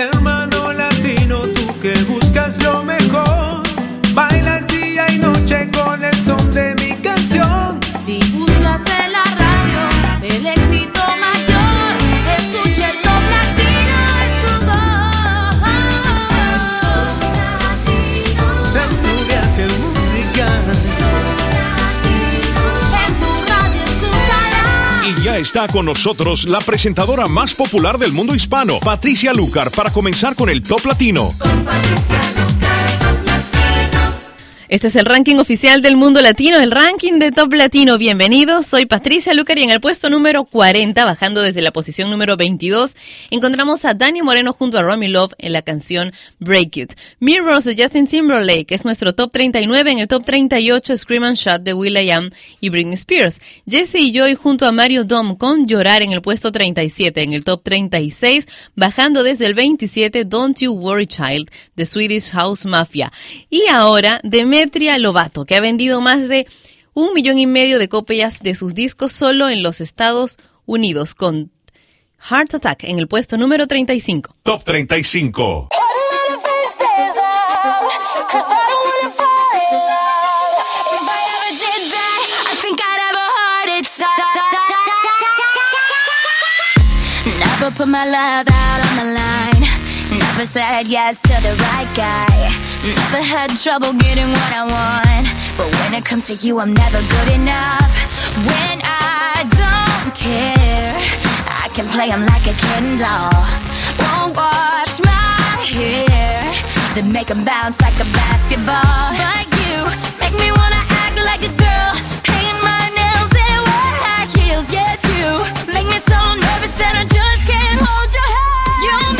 Hermano está con nosotros la presentadora más popular del mundo hispano, Patricia Lucar, para comenzar con el Top Latino. Este es el ranking oficial del mundo latino, el ranking de Top Latino. Bienvenidos, soy Patricia Lucar y en el puesto número 40, bajando desde la posición número 22, encontramos a Dani Moreno junto a Romy Love en la canción Break It. Mirrors de Justin Timberlake es nuestro top 39, en el top 38 Scream and Shot de will.i.am y Britney Spears. Jesse y Joy junto a Mario Dom con Llorar en el puesto 37, en el top 36, bajando desde el 27 Don't You Worry Child de Swedish House Mafia. Y ahora Demetria Lovato, que ha vendido más de un millón y medio de copias de sus discos solo en los Estados Unidos con Heart Attack en el puesto número 35. Top 35. Never put my love out on the line. Never said yes to the right guy. Never had trouble getting what I want. But when it comes to you, I'm never good enough. When I don't care, I can play 'em like a Ken doll. Won't wash my hair, then make 'em bounce like a basketball. But you make me wanna act like a girl, paint my nails and wear high heels. Yes, you make me so nervous that I just can't hold your hand. You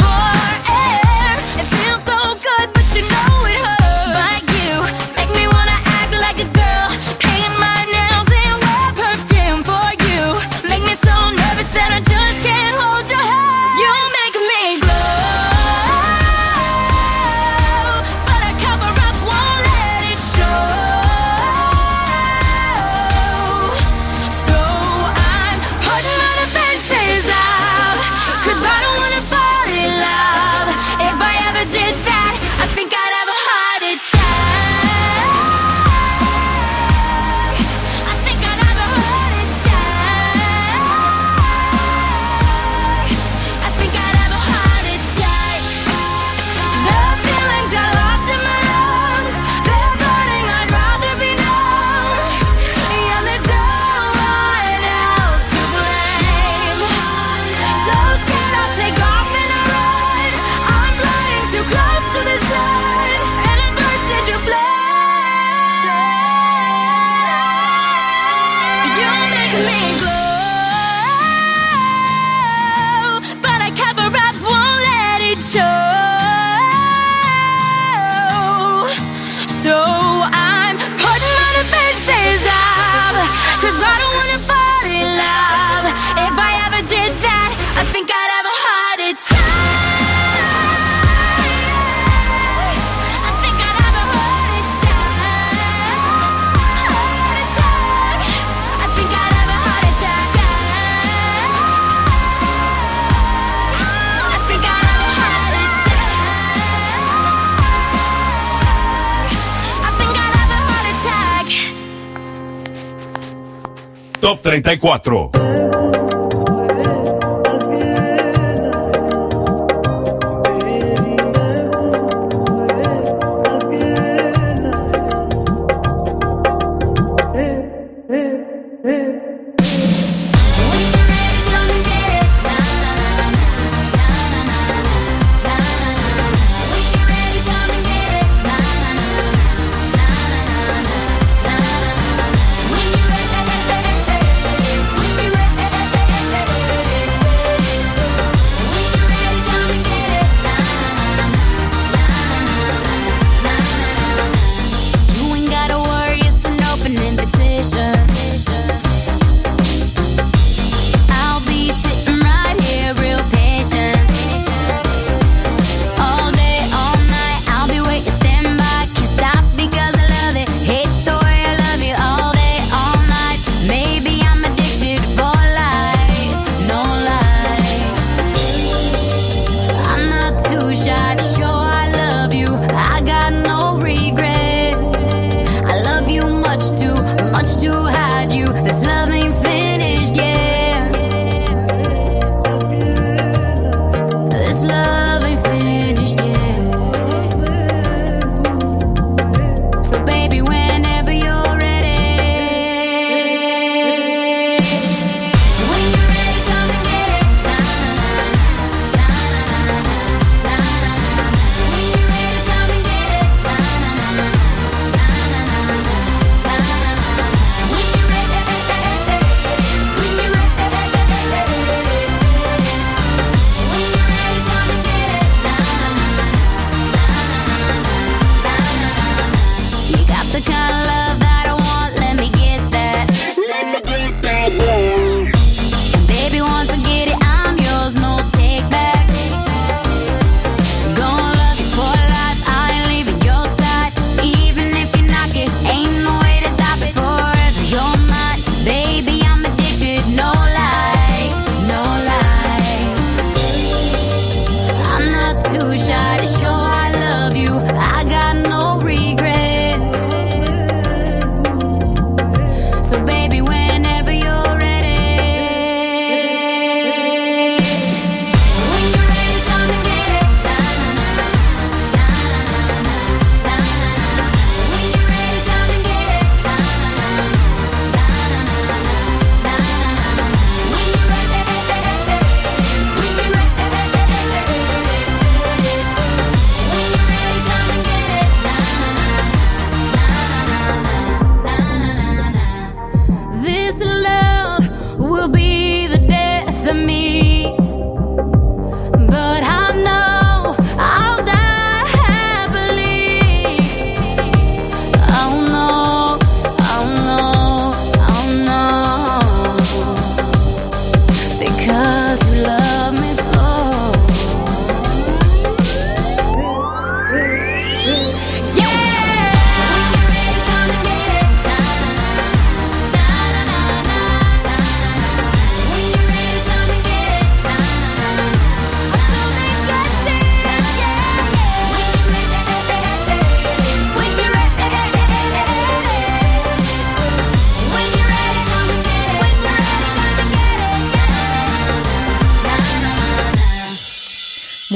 34.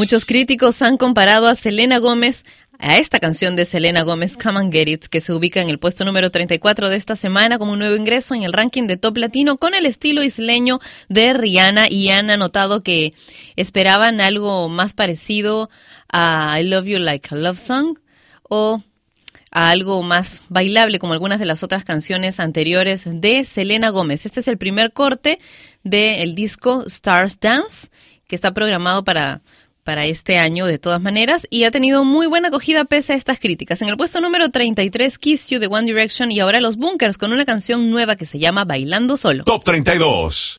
Muchos críticos han comparado a Selena Gómez a esta canción de Selena Gómez, Come and Get It, que se ubica en el puesto número 34 de esta semana como un nuevo ingreso en el ranking de top latino con el estilo isleño de Rihanna y han notado que esperaban algo más parecido a I Love You Like a Love Song o a algo más bailable como algunas de las otras canciones anteriores de Selena Gómez. Este es el primer corte del disco Stars Dance que está programado para para este año de todas maneras y ha tenido muy buena acogida pese a estas críticas. En el puesto número 33, Kiss You de One Direction y ahora Los Bunkers con una canción nueva que se llama Bailando Solo. Top 32.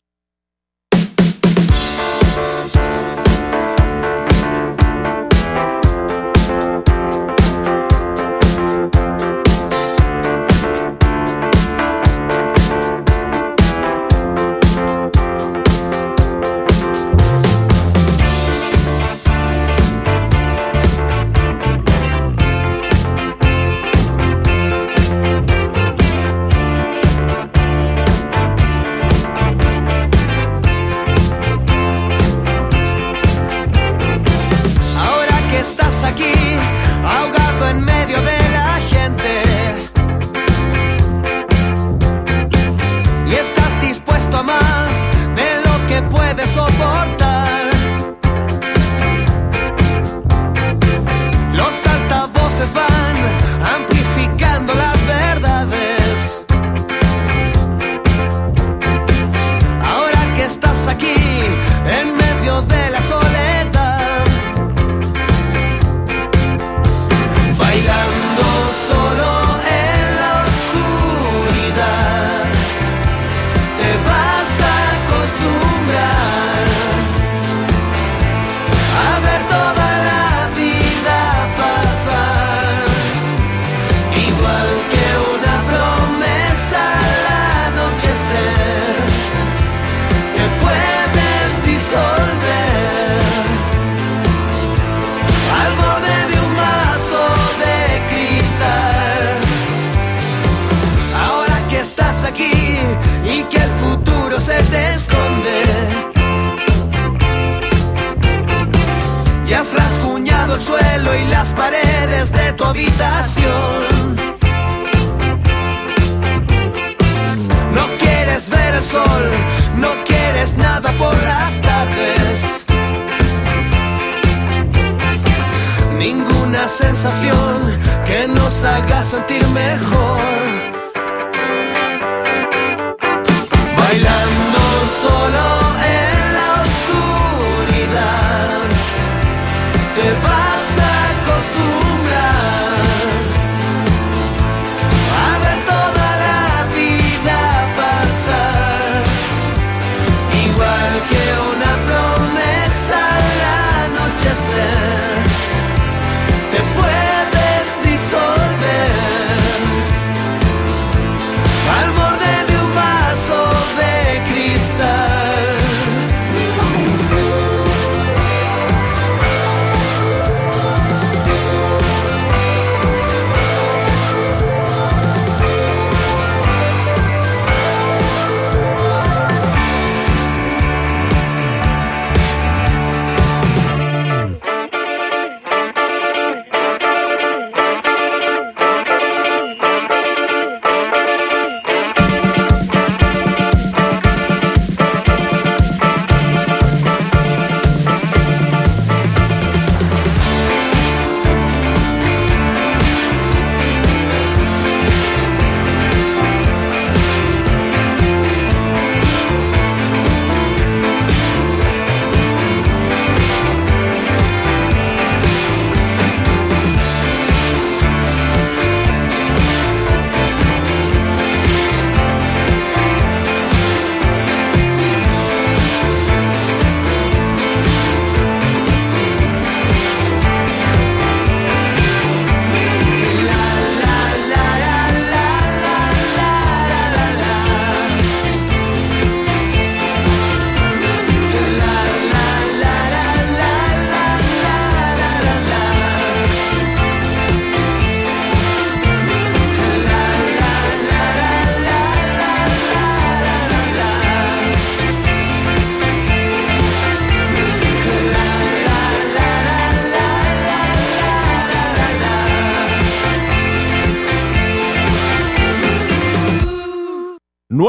desde tu habitación. No quieres ver el sol, no quieres nada por las tardes. Ninguna sensación que nos haga sentir mejor.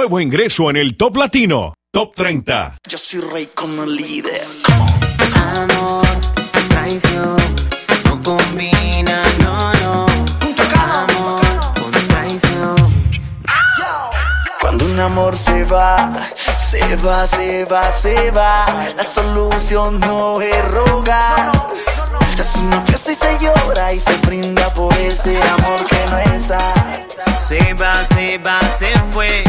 Nuevo ingreso en el Top Latino, Top 30. Yo soy rey como líder. Amor, traición, no combina, no, no. Amor con traición. Cuando un amor se va, se va, se va, se va. La solución no es rogar. Se hace una fiesta y se llora y se brinda por ese amor que no está. Se va, se va, se fue.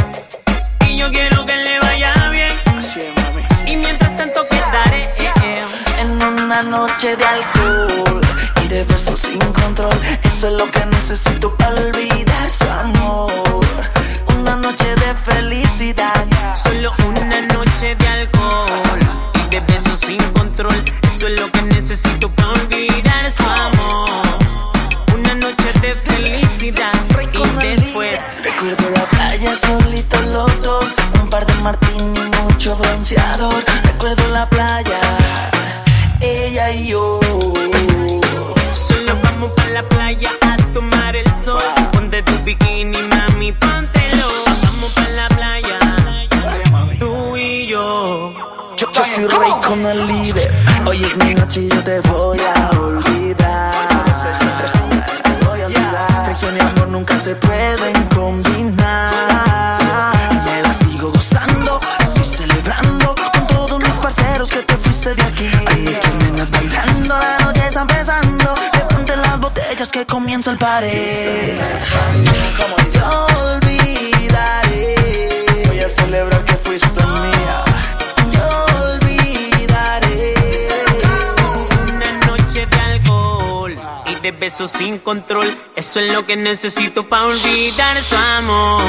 Yo quiero que le vaya bien. Así es, mami. Y mientras tanto quedaré eh, eh. En una noche de alcohol y de besos sin control. Eso es lo que necesito para olvidar y de besos sin control. Eso es lo que necesito para olvidar su amor.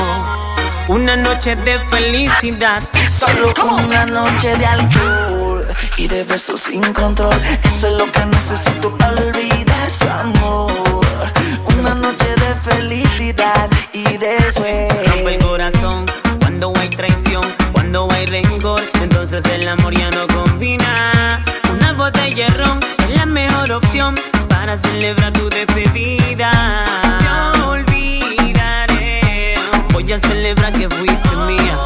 Una noche de felicidad. Solo una noche de alcohol y de besos sin control. Eso es lo que necesito para olvidar su amor. Una noche de felicidad y después. rompe el corazón cuando hay traición, cuando hay rencor, entonces el amor ya no combina. Una botella de ron celebrar tu despedida. Yo olvidaré, voy a celebrar que fuiste mía.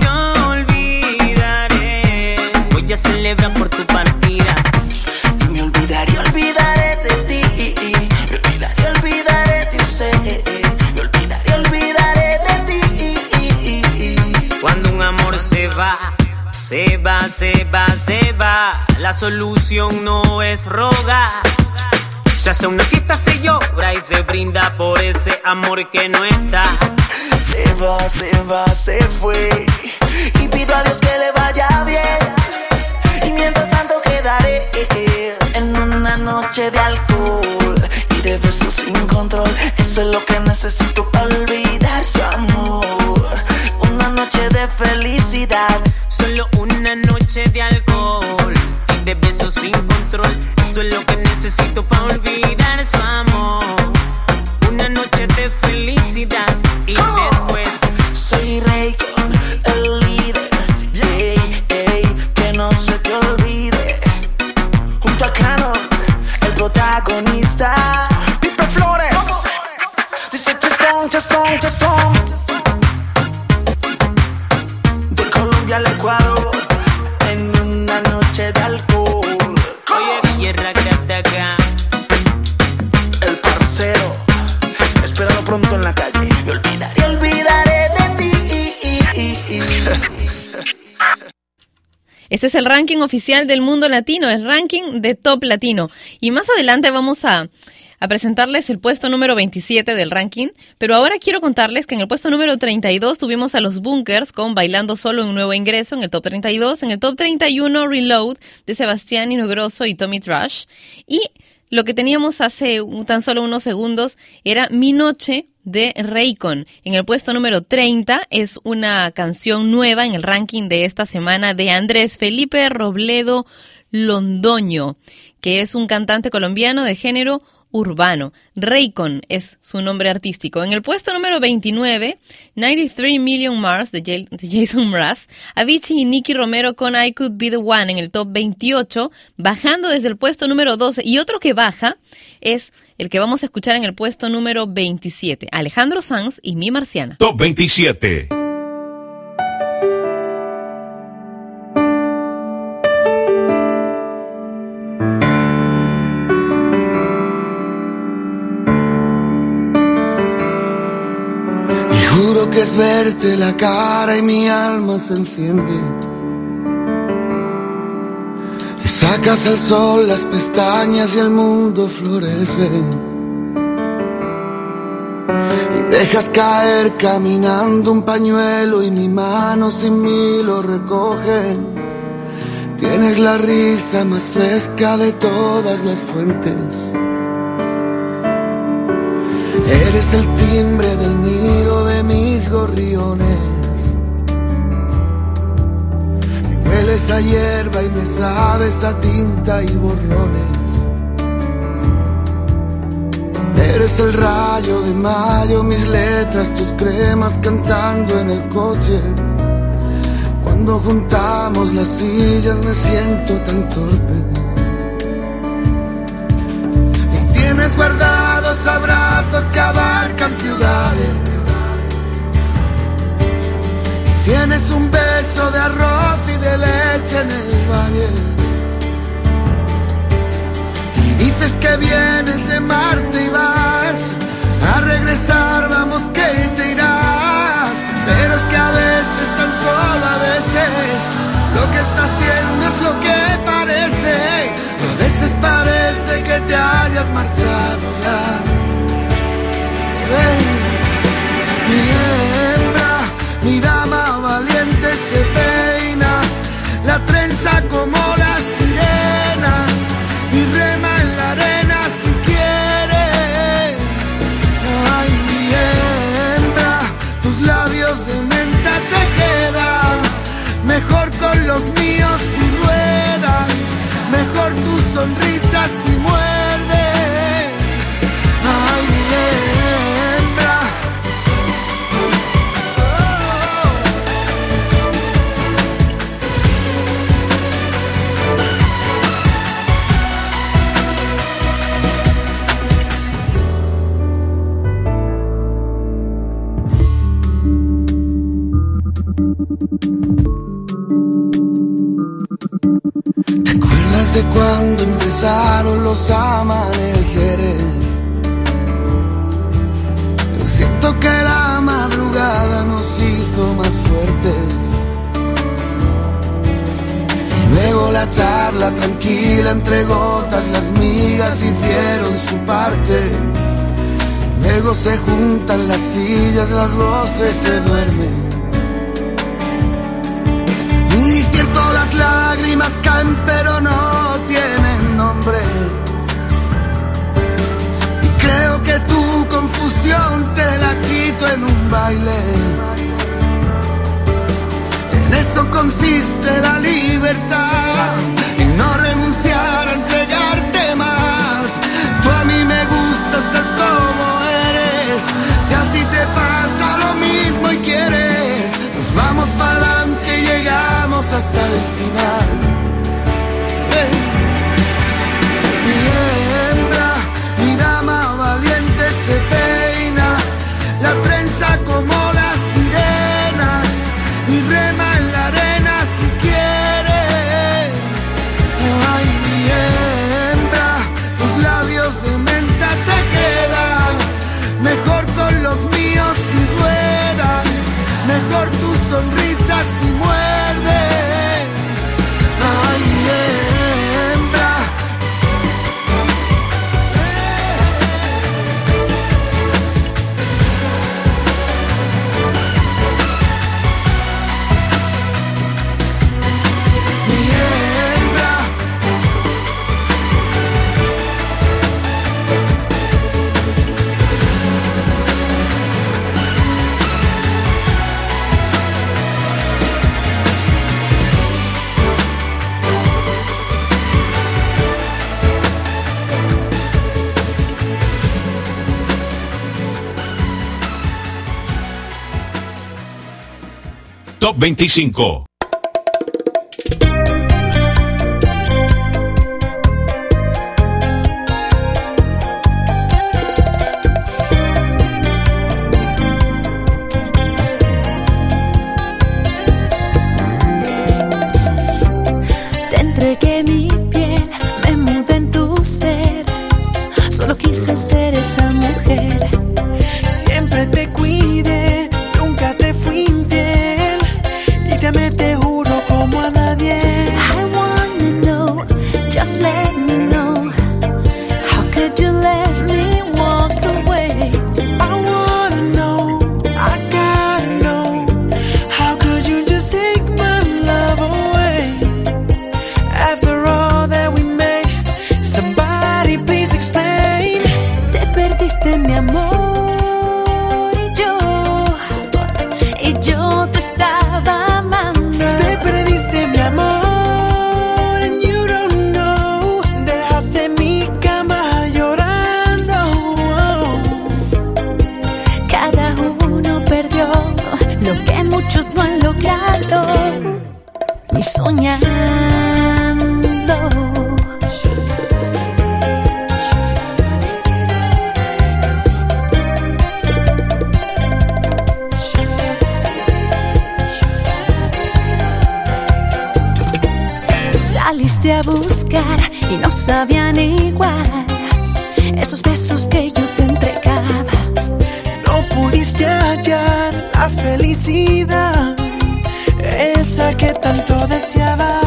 Yo olvidaré, voy a celebrar por tu partida. Y me olvidaré, olvidaré de ti. Me olvidaré, olvidaré de usted. Me olvidaré, olvidaré de ti. Cuando un amor se va, se va, se va, se va. La solución no es rogar. Hace una fiesta, se llora y se brinda por ese amor que no está. Se va, se va, se fue. Y pido a Dios que le vaya bien. Y mientras tanto quedaré en una noche de alcohol y de besos sin control. Eso es lo que necesito para olvidar su amor. Una noche de felicidad. Solo una noche de alcohol de besos sin control. Eso es lo que necesito para olvidar su amor. Una noche de felicidad y después. Soy rey con el líder. Que no se te olvide. Junto a Canon, el protagonista. Pipe Flores. Dice Chestón, Chestón, Chestón. Este es el ranking oficial del mundo latino, el ranking de Top Latino. Y más adelante vamos a, presentarles el puesto número 27 del ranking, pero ahora quiero contarles que en el puesto número 32 tuvimos a los Bunkers con Bailando Solo un nuevo ingreso en el top 32, en el top 31 Reload de Sebastián Inogroso y Tommy Trash, y lo que teníamos hace tan solo unos segundos era Mi Noche de Raycon. En el puesto número 30 es una canción nueva en el ranking de esta semana de Andrés Felipe Robledo Londoño, que es un cantante colombiano de género urbano. Raycon es su nombre artístico. En el puesto número 29, 93 Million Mars de, Jason Mraz, Avicii y Nicky Romero con I Could Be the One en el top 28, bajando desde el puesto número 12. Y otro que baja es el que vamos a escuchar en el puesto número 27, Alejandro Sanz y Mi Marciana. Top 27. Es verte la cara y mi alma se enciende. Y sacas al sol las pestañas y el mundo florece. Y dejas caer caminando un pañuelo y mi mano sin mí lo recoge. Tienes la risa más fresca de todas las fuentes. Eres el timbre del nido de mis gorriones. Me hueles a hierba y me sabes a tinta y borrones. Eres el rayo de mayo, mis letras, tus cremas cantando en el coche. Cuando juntamos las sillas me siento tan torpe. Tienes guardados abrazos que abarcan ciudades. Tienes un beso de arroz y de leche en el valle. Y dices que vienes de Marte y vas a regresar, vamos que te irás. Pero es que a veces, tan solo a veces, lo que está haciendo es lo que que te hayas marchado ya. Mi hembra, mi dama valiente se peina, la trenza como la sirena y rema en la arena si quiere. Ay, mi tus labios de menta te quedan mejor con los míos si ruedan, mejor tu sonrisa si ¿Te acuerdas de cuando empezaron los amaneceres? Yo siento que la madrugada nos hizo más fuertes. Luego la charla tranquila entre gotas, las migas hicieron su parte. Luego se juntan las sillas, las voces se duermen. Y cierto las lágrimas caen pero no tienen nombre. Y creo que tu confusión te la quito en un baile. En eso consiste la libertad. En no renunciar a entregarte más. Tú a mí me gustas tal como eres. Si a ti te pasa lo mismo y quieres, nos vamos para llegamos hasta el final. Top 25. felicidad, esa que tanto deseaba.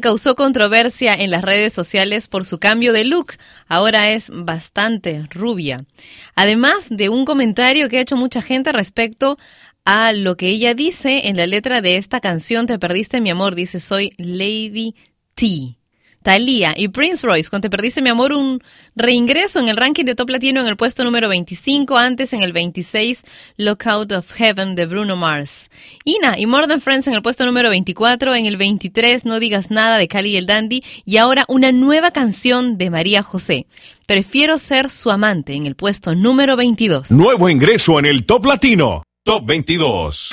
Causó controversia en las redes sociales por su cambio de look. Ahora es bastante rubia. Además de un comentario que ha hecho mucha gente respecto a lo que ella dice en la letra de esta canción Te perdiste mi amor. Dice, soy Lady T. Thalía y Prince Royce con Te Perdiste Mi Amor, un reingreso en el ranking de Top Latino en el puesto número 25, antes en el 26, Lookout of Heaven de Bruno Mars. Ina y More Than Friends en el puesto número 24, en el 23, No Digas Nada de Cali y el Dandy, y ahora una nueva canción de María José. Prefiero ser su amante en el puesto número 22. Nuevo ingreso en el Top Latino, Top 22.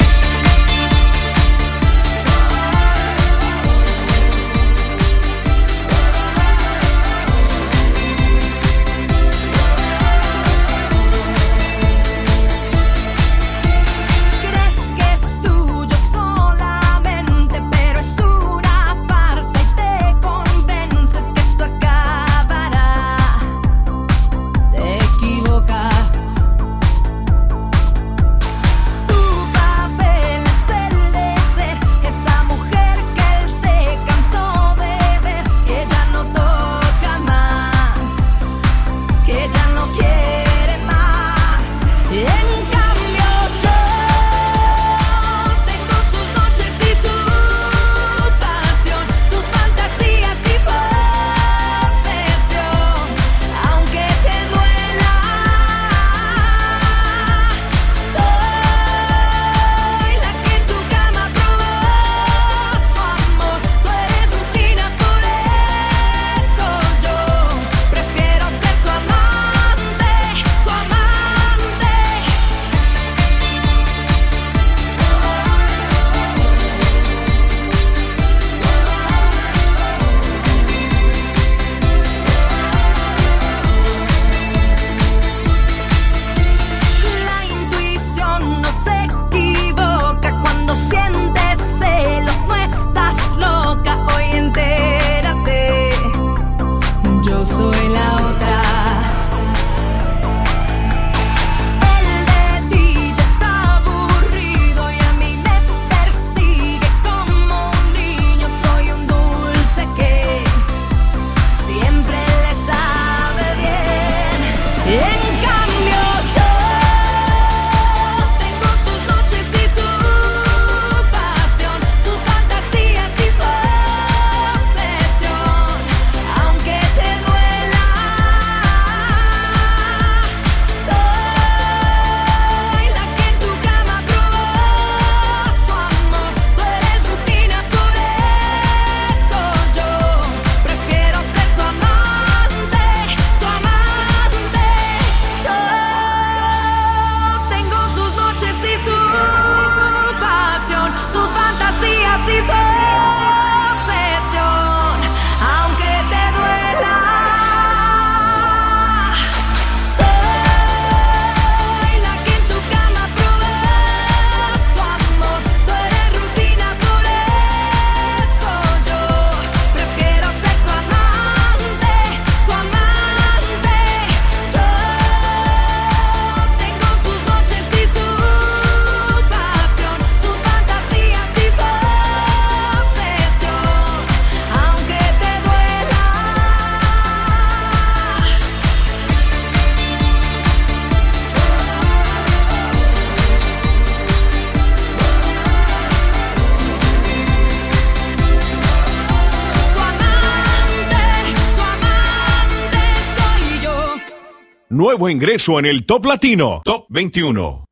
Nuevo ingreso en el Top Latino, Top 21.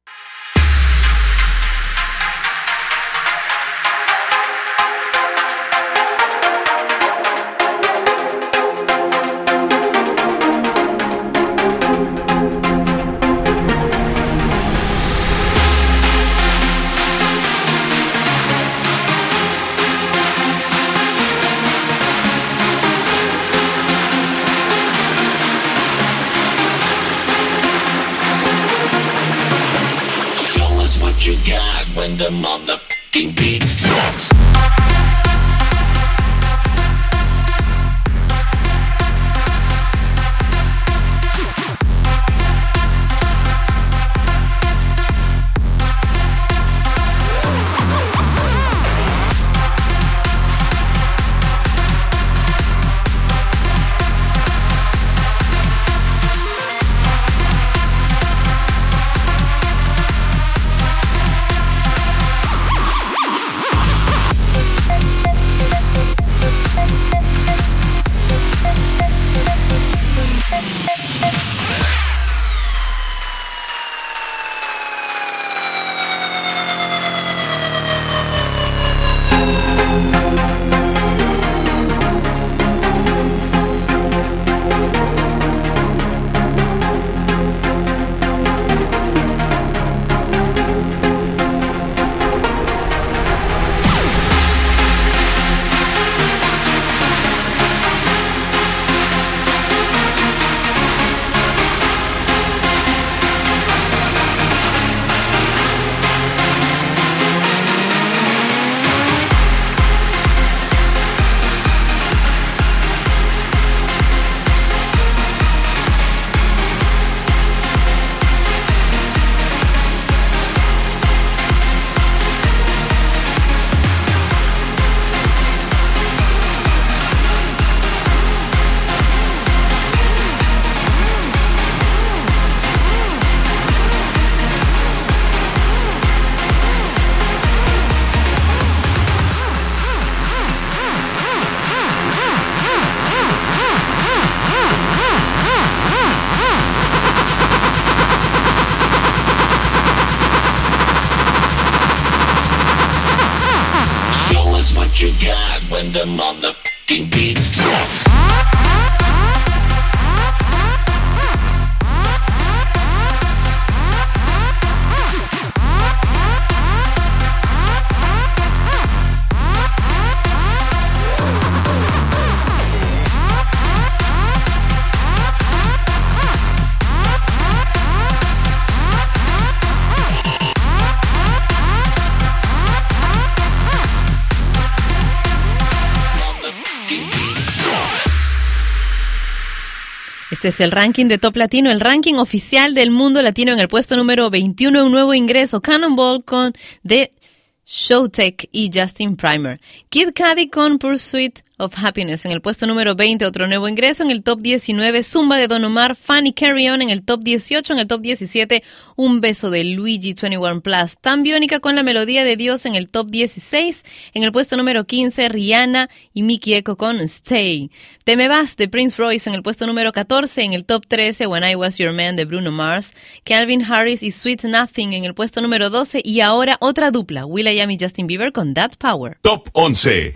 Es el ranking de Top Latino, el ranking oficial del mundo latino en el puesto número 21, un nuevo ingreso, Cannonball con The Showtech y Justin Primer. Kid Cudi con Pursuit of Happiness. En el puesto número 20, otro nuevo ingreso. En el top 19, Zumba de Don Omar, Funny Carry On. En el top 18, en el top 17, Un beso de Luigi 21 Plus, Tan Biónica con la melodía de Dios en el top 16, en el puesto número 15, Rihanna y Mickey Echo con Stay, Te me vas de Prince Royce en el puesto número 14, en el top 13, When I Was Your Man de Bruno Mars, Calvin Harris y Sweet Nothing en el puesto número 12 y ahora otra dupla, Will.i.am y Justin Bieber con That Power. Top 11.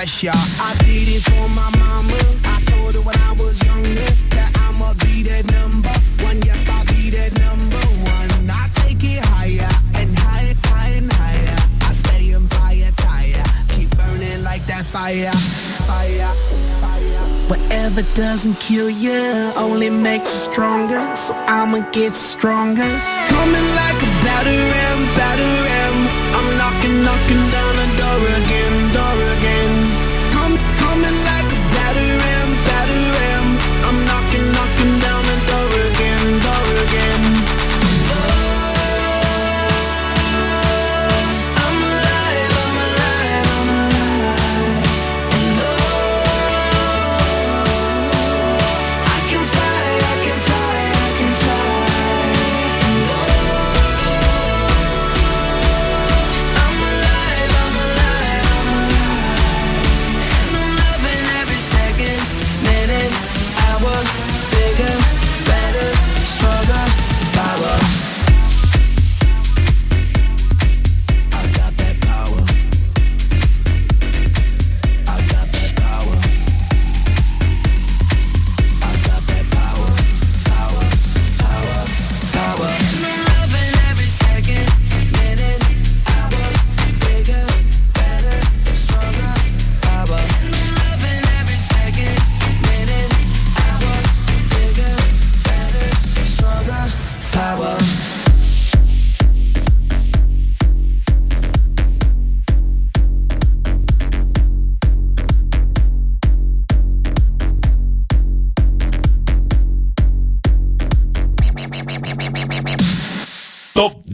pressure. I did it for my mama. I told her when I was younger that I'ma be that number one. Yep, I'll be that number one. I take it higher and higher, higher and higher. I stay on fire, tire. Keep burning like that fire, fire. Whatever doesn't kill you only makes you stronger. So I'ma get stronger. Coming like a battering, battering. I'm knocking, knocking down the door again.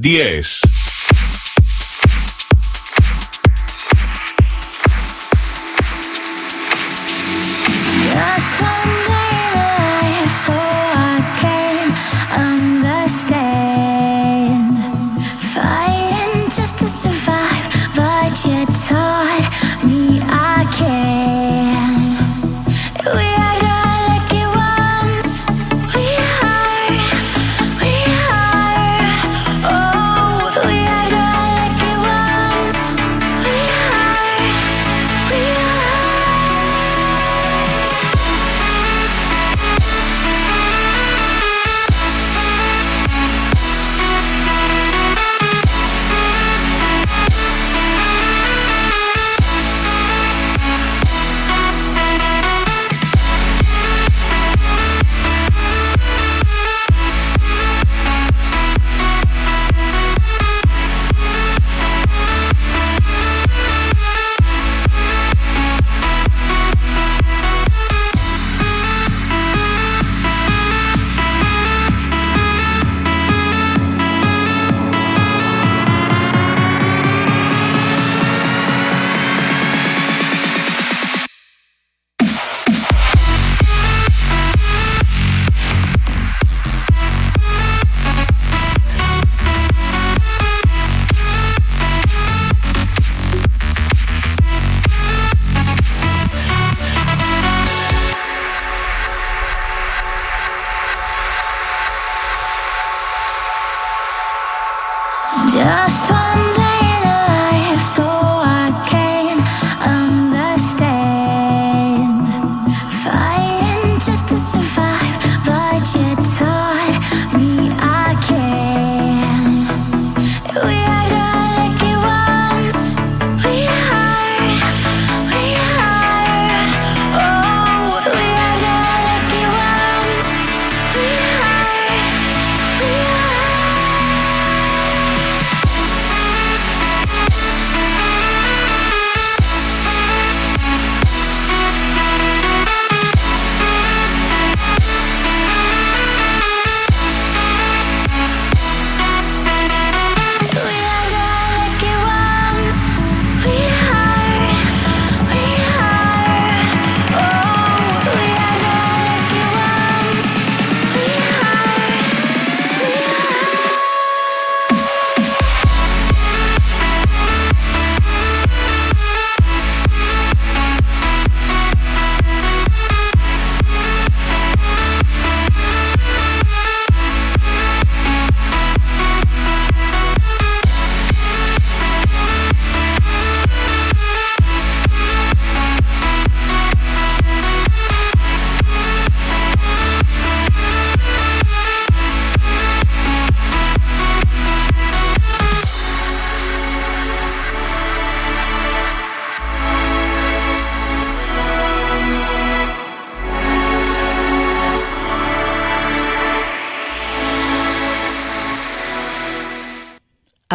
10.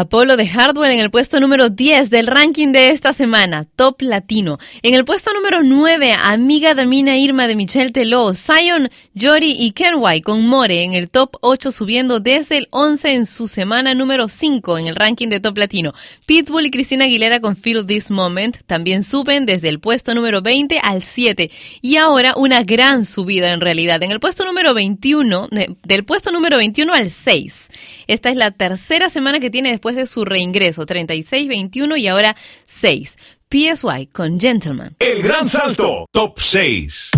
Apolo de Hardwell en el puesto número 10 del ranking de esta semana, Top Latino. En el puesto número 9, Amiga Damina Irma de Michelle Teló, Zion, Jory y Kenway con More en el top 8 subiendo desde el 11 en su semana número 5 en el ranking de Top Latino. Pitbull y Cristina Aguilera con Feel This Moment también suben desde el puesto número 20 al 7 y ahora una gran subida en realidad. En el puesto número 21, del puesto número 21 al 6. Esta es la tercera semana que tiene después de su reingreso, 36, 21 y ahora 6. PSY con Gentleman. El gran salto, top 6.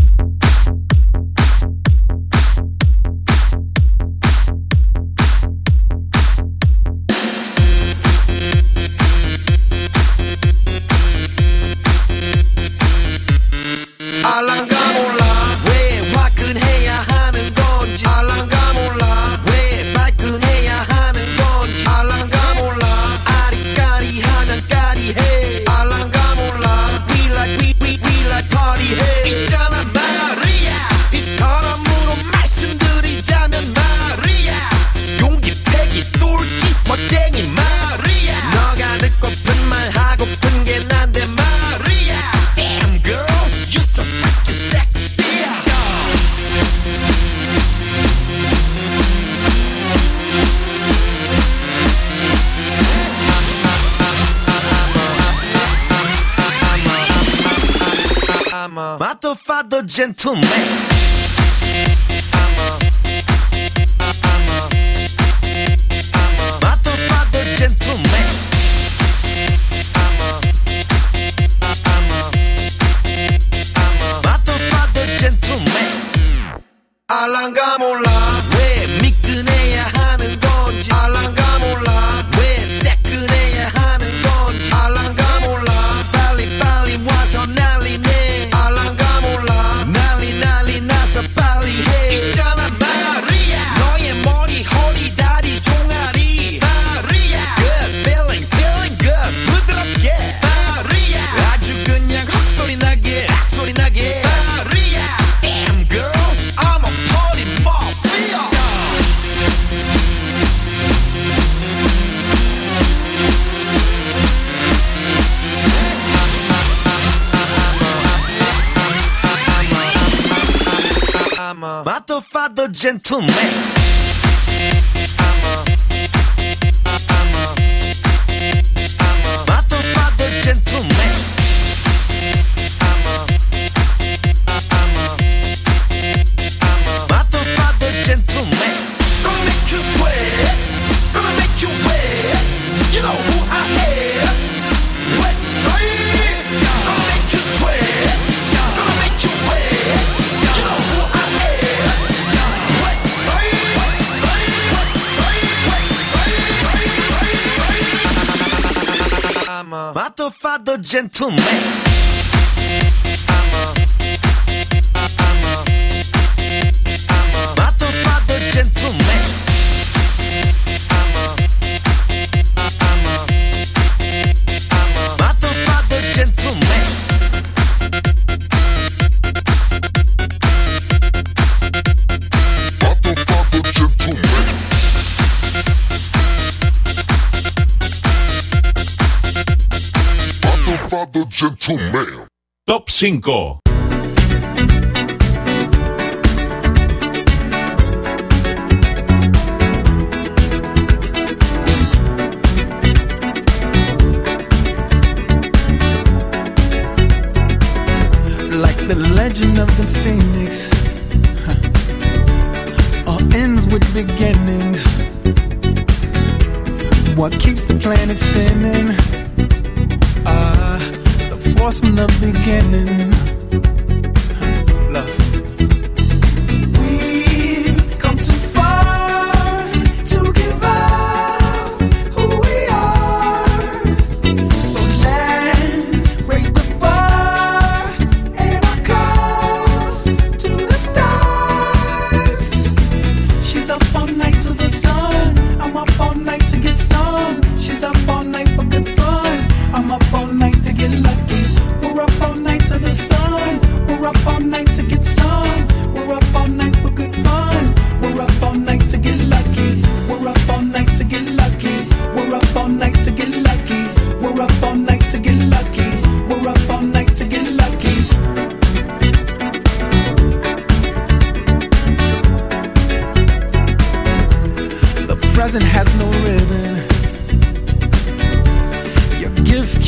Gentleman. Gentleman. Gentleman. Top 5. Like the legend of the phoenix, all ends with beginnings. What keeps the planet spinning? Force from the beginning.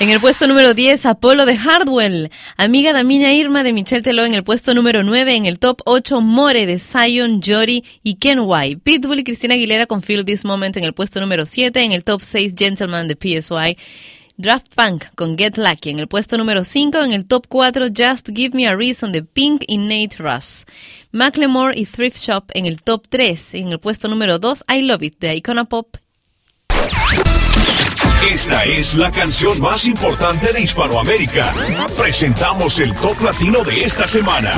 En el puesto número 10, Apolo de Hardwell. Amiga Damina Irma de Michelle Teló en el puesto número 9. En el top 8, More de Zion, Jory y Ken White. Pitbull y Cristina Aguilera con Feel This Moment en el puesto número 7. En el top 6, Gentleman de PSY. Draft Punk con Get Lucky en el puesto número 5, en el top 4 Just Give Me a Reason de Pink y Nate Russ. Macklemore y Thrift Shop en el top 3, en el puesto número 2 I Love It de Icona Pop. Esta es la canción más importante de Hispanoamérica. Presentamos el top latino de esta semana.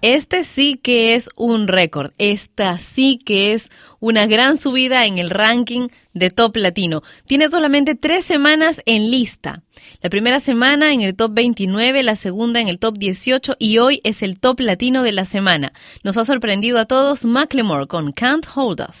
Este sí que es un récord, esta sí que es una gran subida en el ranking de Top Latino. Tiene solamente tres semanas en lista. La primera semana en el top 29, la segunda en el top 18 y hoy es el top latino de la semana. Nos ha sorprendido a todos Macklemore con Can't Hold Us.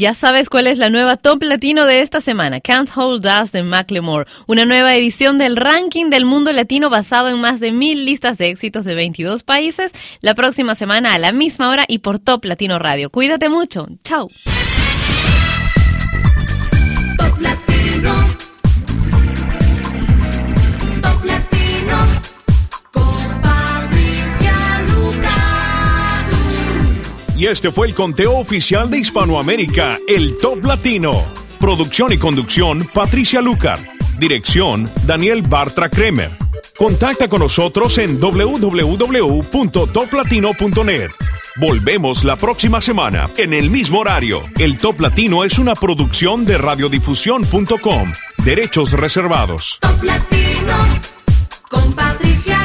Ya sabes cuál es la nueva top latino de esta semana, Can't Hold Us de Macklemore, una nueva edición del ranking del mundo latino basado en más de mil listas de éxitos de 22 países, la próxima semana a la misma hora y por Top Latino Radio. Cuídate mucho, chao. Y este fue el conteo oficial de Hispanoamérica, el Top Latino. Producción y conducción, Patricia Lucar. Dirección, Daniel Bartra Kremer. Contacta con nosotros en www.toplatino.net. Volvemos la próxima semana, en el mismo horario. El Top Latino es una producción de radiodifusión.com. Derechos reservados. Top Latino. Con Patricia